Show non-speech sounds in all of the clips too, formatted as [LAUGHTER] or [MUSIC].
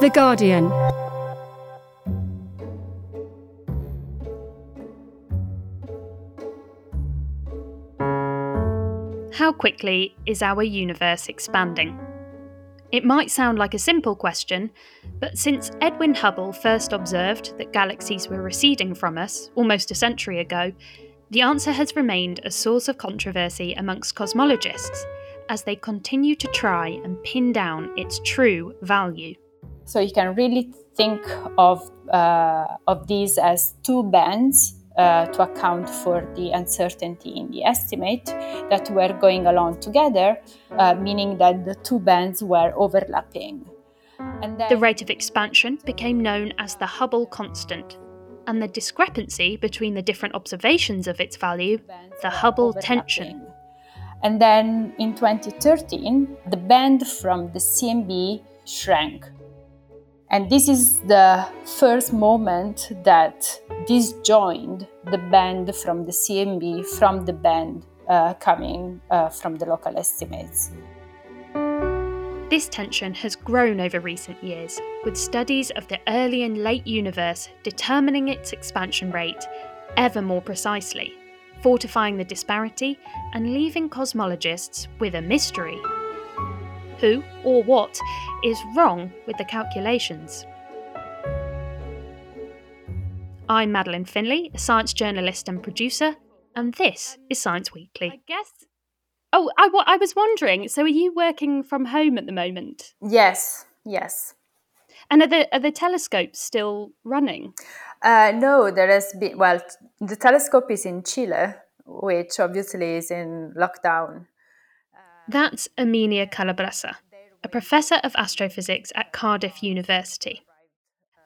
The Guardian. How quickly is our universe expanding? It might sound like a simple question, but since Edwin Hubble first observed that galaxies were receding from us almost a century ago, the answer has remained a source of controversy amongst cosmologists as they continue to try and pin down its true value. So you can really think of, uh, of these as two bands uh, to account for the uncertainty in the estimate that were going along together, uh, meaning that the two bands were overlapping. Then, the rate of expansion became known as the Hubble constant, and the discrepancy between the different observations of its value, the Hubble tension. And then in 2013, the band from the CMB shrank and this is the first moment that disjoined the band from the CMB from the band uh, coming uh, from the local estimates. This tension has grown over recent years, with studies of the early and late universe determining its expansion rate ever more precisely, fortifying the disparity and leaving cosmologists with a mystery who or what is wrong with the calculations. I'm Madeleine Finlay, a science journalist and producer, and this is Science Weekly. I guess. Oh, I, I was wondering. So, are you working from home at the moment? Yes, yes. And are the are the telescopes still running? Uh, no, there has been. Well, the telescope is in Chile, which obviously is in lockdown. That's Erminia Calabrese, a professor of astrophysics at Cardiff University.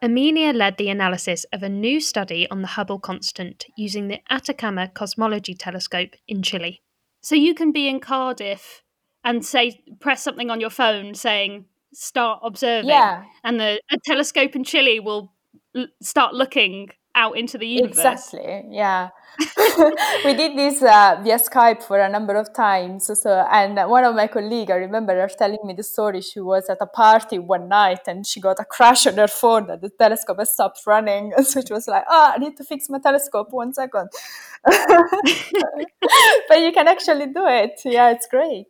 Erminia led the analysis of a new study on the Hubble constant using the Atacama Cosmology Telescope in Chile. So you can be in Cardiff and say press something on your phone saying start observing yeah. and the a telescope in Chile will l- start looking out into the universe. Exactly. Yeah. [LAUGHS] we did this uh, via Skype for a number of times. So, and one of my colleagues, I remember her telling me the story. She was at a party one night and she got a crash on her phone that the telescope had stopped running. [LAUGHS] So she was like, "Oh, I need to fix my telescope. One second. [LAUGHS] but you can actually do it. Yeah, it's great.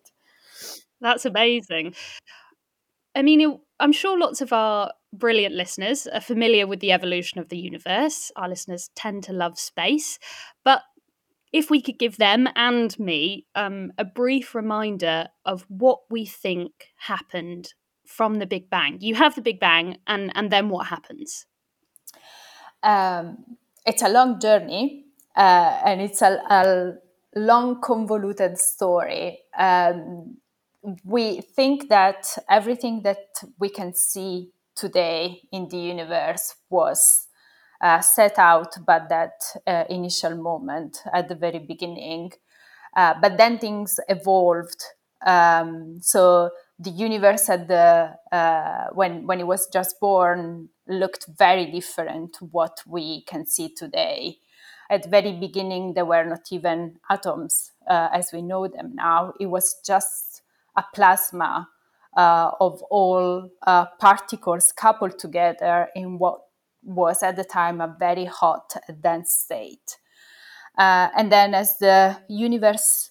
That's amazing. I mean, I'm sure lots of our brilliant listeners are familiar with the evolution of the universe. Our listeners tend to love space. But if we could give them and me um, a brief reminder of what we think happened from the Big Bang. You have the Big Bang, and, and then what happens? Um, it's a long journey, uh, and it's a, a, long, convoluted story. Um, we think that everything that we can see today in the universe was uh, set out by that uh, initial moment at the very beginning. Uh, but then things evolved. Um, so the universe at the uh, when when it was just born looked very different to what we can see today. At the very beginning, there were not even atoms uh, as we know them now. It was just a plasma of all uh, particles coupled together in what was at the time a very hot, dense state. Uh, and then as the universe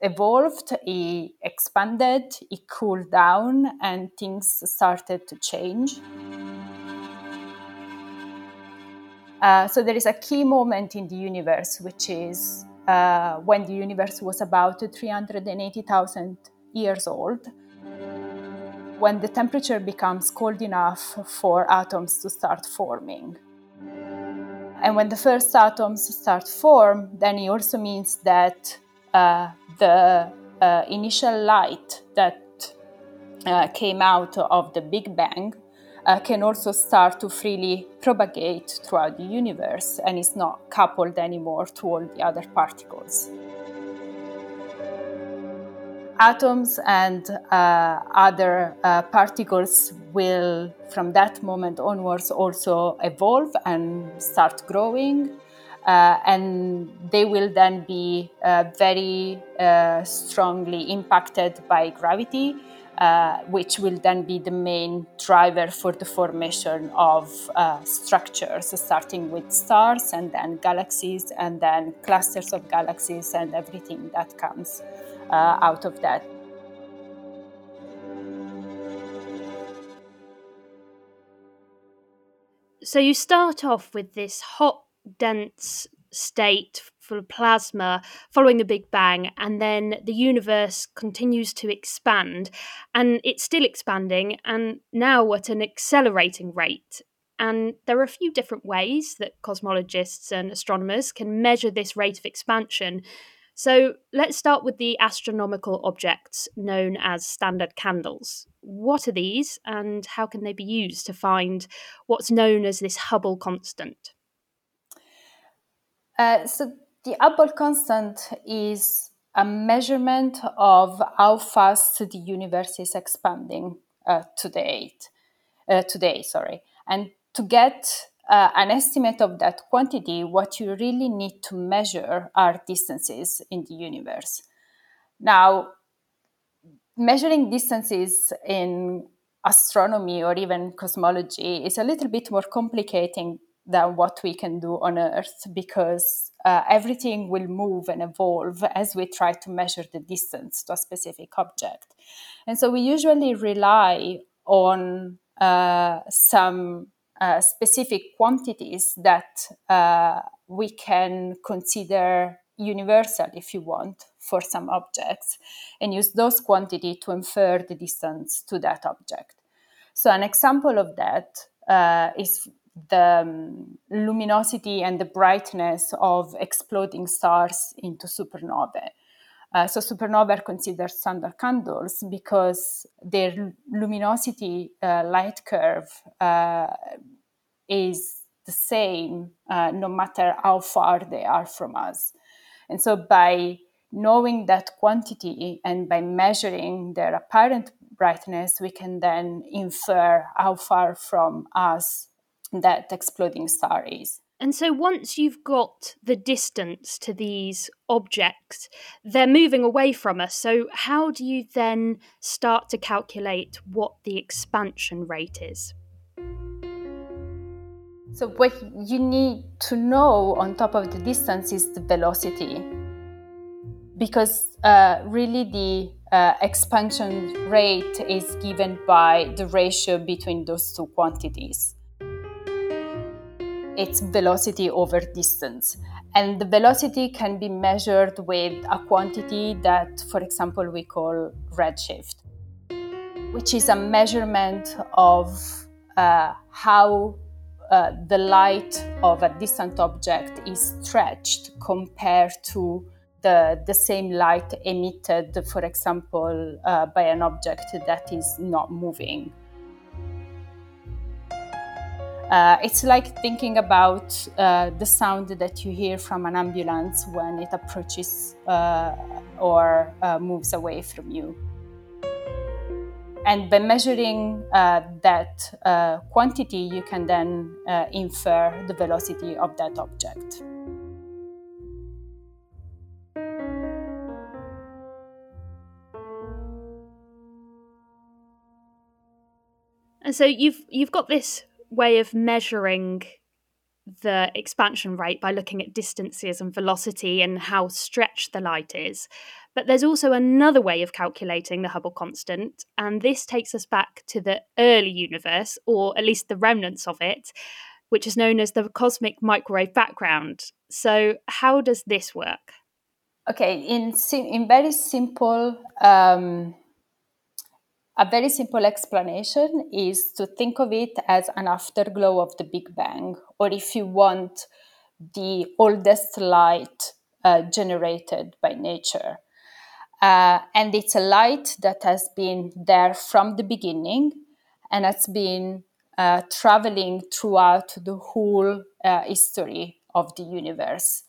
evolved, it expanded, it cooled down, and things started to change. Uh, so there is a key moment in the universe, which is uh, when the universe was about 380,000 years old when the temperature becomes cold enough for atoms to start forming. And when the first atoms start form, then it also means that uh, the uh, initial light that uh, came out of the Big Bang uh, can also start to freely propagate throughout the universe and is not coupled anymore to all the other particles atoms and uh, other uh, particles will, from that moment onwards, also evolve and start growing. Uh, and they will then be uh, very uh, strongly impacted by gravity uh, which will then be the main driver for the formation of structures, starting with stars and then galaxies and then clusters of galaxies and everything that comes uh, out of that. So you start off with this hot, dense state full of plasma following the Big Bang, and then the universe continues to expand, and it's still expanding, and now at an accelerating rate. And there are a few different ways that cosmologists and astronomers can measure this rate of expansion. So let's start with the astronomical objects known as standard candles. What are these, and how can they be used to find what's known as this Hubble constant? Uh, so the Hubble constant is a measurement of how fast the universe is expanding uh, to date. Uh, today, sorry, and to get uh, an estimate of that quantity, what you really need to measure are distances in the universe. Now, measuring distances in astronomy or even cosmology is a little bit more complicating than what we can do on Earth because uh, everything will move and evolve as we try to measure the distance to a specific object. And so we usually rely on uh, some uh, specific quantities that uh, we can consider universal, if you want, for some objects, and use those quantity to infer the distance to that object. So an example of that uh, is the um, luminosity and the brightness of exploding stars into supernovae. Uh, so supernovae are considered standard candles because their luminosity uh, light curve uh, is the same uh, no matter how far they are from us. And so by knowing that quantity and by measuring their apparent brightness, we can then infer how far from us that exploding star is. And so once you've got the distance to these objects, they're moving away from us. So how do you then start to calculate what the expansion rate is? So what you need to know on top of the distance is the velocity. Because uh, really the uh, expansion rate is given by the ratio between those two quantities its velocity over distance. And the velocity can be measured with a quantity that, for example, we call redshift, which is a measurement of uh, how uh, the light of a distant object is stretched compared to the, the same light emitted, for example, uh, by an object that is not moving. Uh, it's like thinking about uh, the sound that you hear from an ambulance when it approaches uh, or uh, moves away from you. And by measuring uh, that uh, quantity, you can then infer the velocity of that object. And so you've you've got this way of measuring the expansion rate by looking at distances and velocity and how stretched the light is. But there's also another way of calculating the Hubble constant, and this takes us back to the early universe, or at least the remnants of it, which is known as the cosmic microwave background. So, how does this work? Okay, in in very simple um, a very simple explanation is to think of it as an afterglow of the Big Bang, or if you want, the oldest light uh, generated by nature. Uh, and it's a light that has been there from the beginning and has been uh, traveling throughout the whole uh, history of the universe.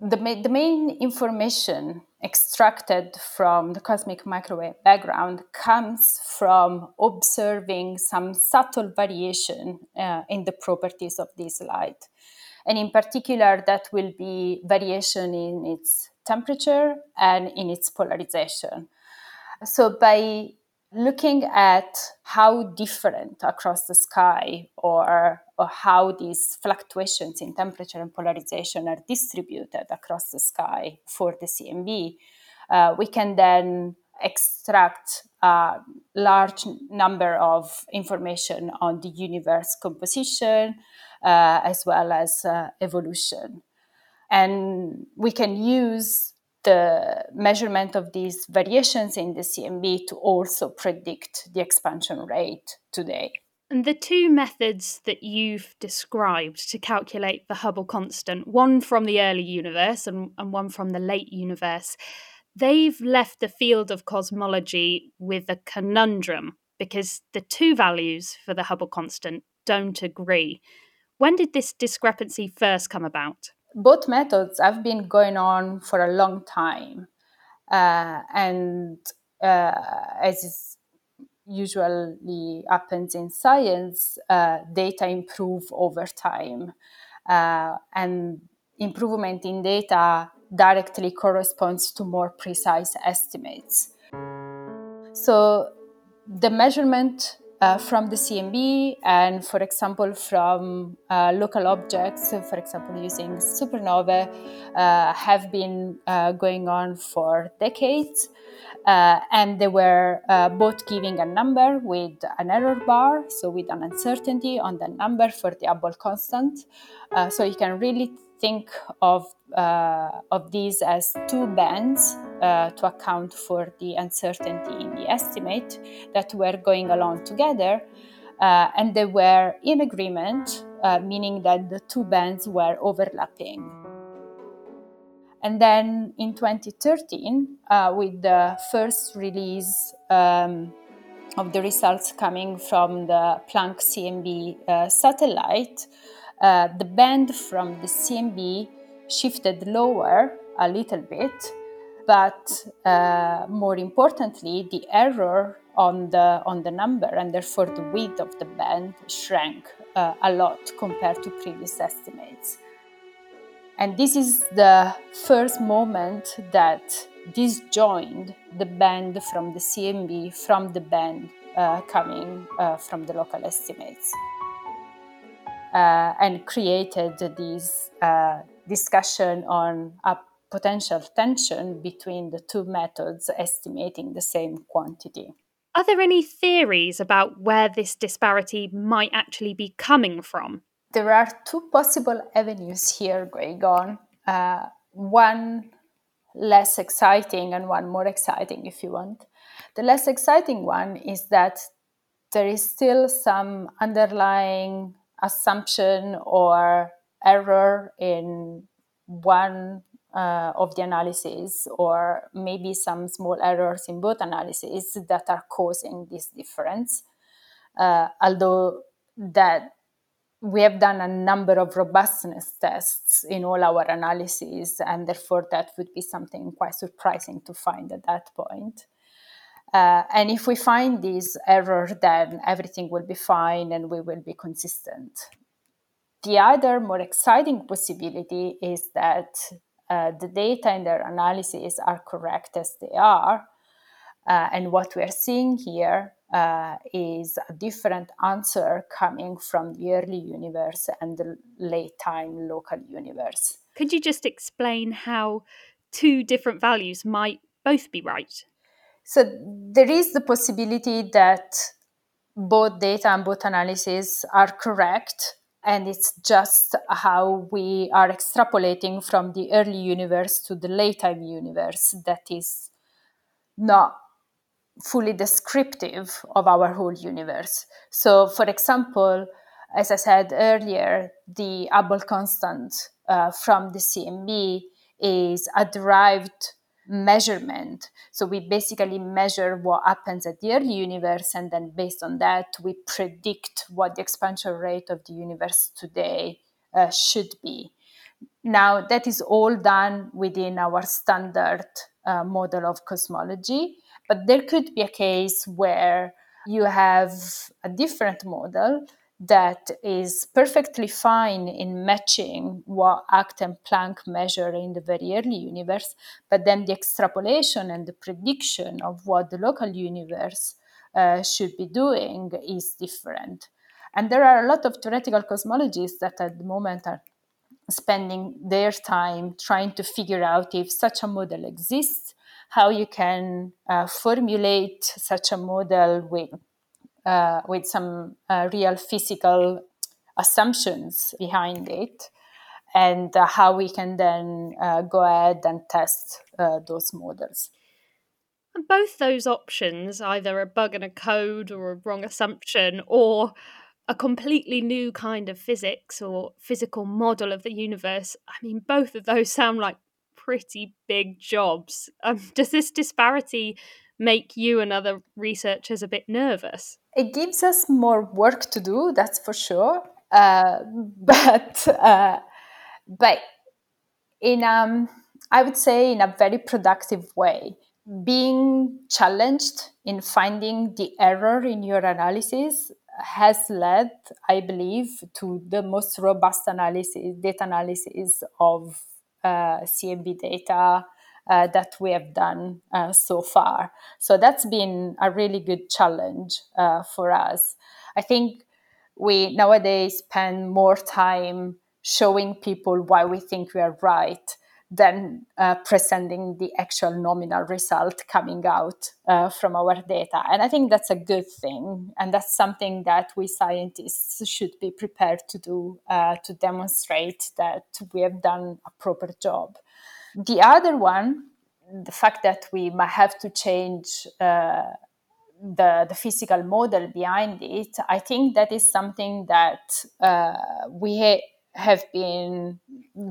The, ma- the main information extracted from the cosmic microwave background comes from observing some subtle variation uh, in the properties of this light. And in particular, that will be variation in its temperature and in its polarization. So, by looking at how different across the sky or, or how these fluctuations in temperature and polarization are distributed across the sky for the CMB, uh, we can then extract a large number of information on the universe composition uh, as well as uh, evolution. And we can use the measurement of these variations in the CMB to also predict the expansion rate today. And the two methods that you've described to calculate the Hubble constant, one from the early universe and, and one from the late universe, they've left the field of cosmology with a conundrum because the two values for the Hubble constant don't agree. When did this discrepancy first come about? Both methods have been going on for a long time. Uh, and uh, as usually happens in science, uh, data improve over time. Uh, and improvement in data directly corresponds to more precise estimates. So the measurement uh, from the CMB and, for example, from uh, local objects, for example, using supernovae, uh, have been uh, going on for decades. Uh, and they were both giving a number with an error bar, so with an uncertainty on the number for the Hubble constant. so you can really think of, of these as two bands uh, to account for the uncertainty in the estimate that were going along together. Uh, and they were in agreement, uh, meaning that the two bands were overlapping. And then in 2013, uh, with the first release um, of the results coming from the Planck CMB uh, satellite, the band from the CMB shifted lower a little bit, but uh, more importantly, the error on the on the number and therefore the width of the band shrank uh, a lot compared to previous estimates. And this is the first moment that disjoined the band from the CMB from the band uh, coming uh, from the local estimates uh, and created this uh, discussion on potential tension between the two methods estimating the same quantity. Are there any theories about where this disparity might actually be coming from? There are two possible avenues here going on. Uh, one less exciting and one more exciting, if you want. The less exciting one is that there is still some underlying assumption or error in one uh, of the analyses, or maybe some small errors in both analyses that are causing this difference. Uh, although that we have done a number of robustness tests in all our analyses, and therefore that would be something quite surprising to find at that point. Uh, and if we find this error, then everything will be fine and we will be consistent. The other more exciting possibility is that uh, the data in their analysis are correct as they are. Uh, and what we are seeing here uh, is a different answer coming from the early universe and the late time local universe. Could you just explain how two different values might both be right? So there is the possibility that both data and both analyses are correct, and it's just how we are extrapolating from the early universe to the late time universe that is not fully descriptive of our whole universe. So, for example, as I said earlier, the Hubble constant uh, from the CMB is a derived measurement. So we basically measure what happens at the early universe, and then based on that, we predict what the expansion rate of the universe today uh, should be. Now, that is all done within our standard uh, model of cosmology, but there could be a case where you have a different model that is perfectly fine in matching what ACT and Planck measure in the very early universe, but then the extrapolation and the prediction of what the local universe uh, should be doing is different. And there are a lot of theoretical cosmologists that at the moment are spending their time trying to figure out if such a model exists, how you can uh, formulate such a model with, uh, with some uh, real physical assumptions behind it, and uh, how we can then uh, go ahead and test uh, those models. And both those options, either a bug in a code or a wrong assumption, or a completely new kind of physics or physical model of the universe. I mean, both of those sound like pretty big jobs. Um, [LAUGHS] does this disparity make you and other researchers a bit nervous? It gives us more work to do, that's for sure. Uh, [LAUGHS] but uh, but in um, I would say in a very productive way. Being challenged in finding the error in your analysis has led, I believe, to the most robust analysis, data analysis of uh, CMB data uh, that we have done uh, so far. So that's been a really good challenge uh, for us. I think we nowadays spend more time showing people why we think we are right than uh, presenting the actual nominal result coming out uh, from our data. And I think that's a good thing. And that's something that we scientists should be prepared to do uh, to demonstrate that we have done a proper job. The other one, the fact that we might have to change uh, the, the physical model behind it, I think that is something that uh, we ha- have been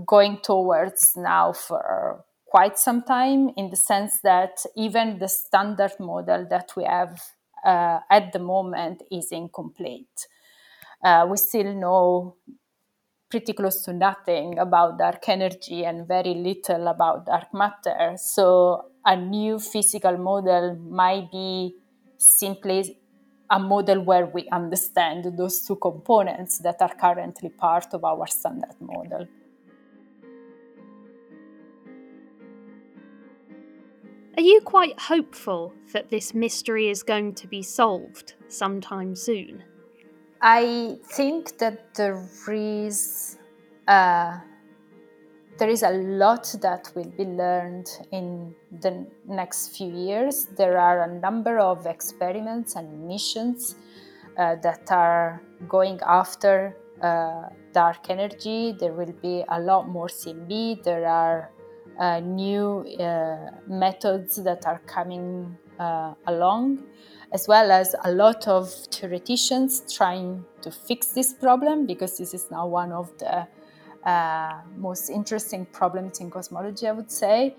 going towards now for quite some time in the sense that even the standard model that we have uh, at the moment is incomplete. Uh, we still know pretty close to nothing about dark energy and very little about dark matter. So, a new physical model might be simply a model where we understand those two components that are currently part of our standard model. Are you quite hopeful that this mystery is going to be solved sometime soon? I think that there is uh, there is a lot that will be learned in the next few years. There are a number of experiments and missions uh, that are going after uh, dark energy. There will be a lot more CMB. There are uh, new uh, methods that are coming along, as well as a lot of theoreticians trying to fix this problem because this is now one of the uh, most interesting problems in cosmology, I would say.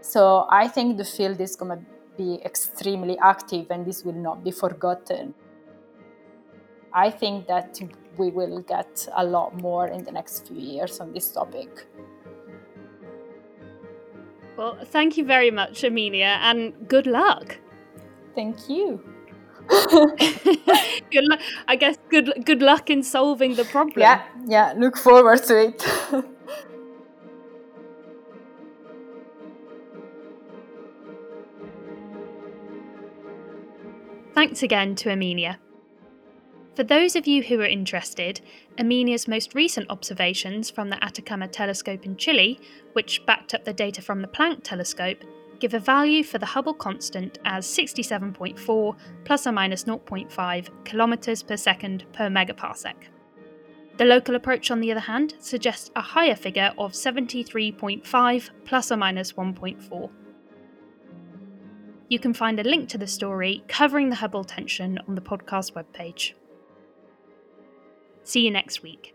So I think the field is going to be extremely active and this will not be forgotten. I think that we will get a lot more in the next few years on this topic. Well, thank you very much, Erminia, and good luck. Thank you. [LAUGHS] good luck. I guess good good luck in solving the problem. Yeah, yeah. Look forward to it. [LAUGHS] Thanks again to Erminia. For those of you who are interested, Erminia's most recent observations from the Atacama telescope in Chile, which backed up the data from the Planck telescope, give a value for the Hubble constant as 67.4 plus or minus 0.5 kilometers per second per megaparsec. The local approach, on the other hand, suggests a higher figure of 73.5 plus or minus 1.4. You can find a link to the story covering the Hubble tension on the podcast webpage. See you next week.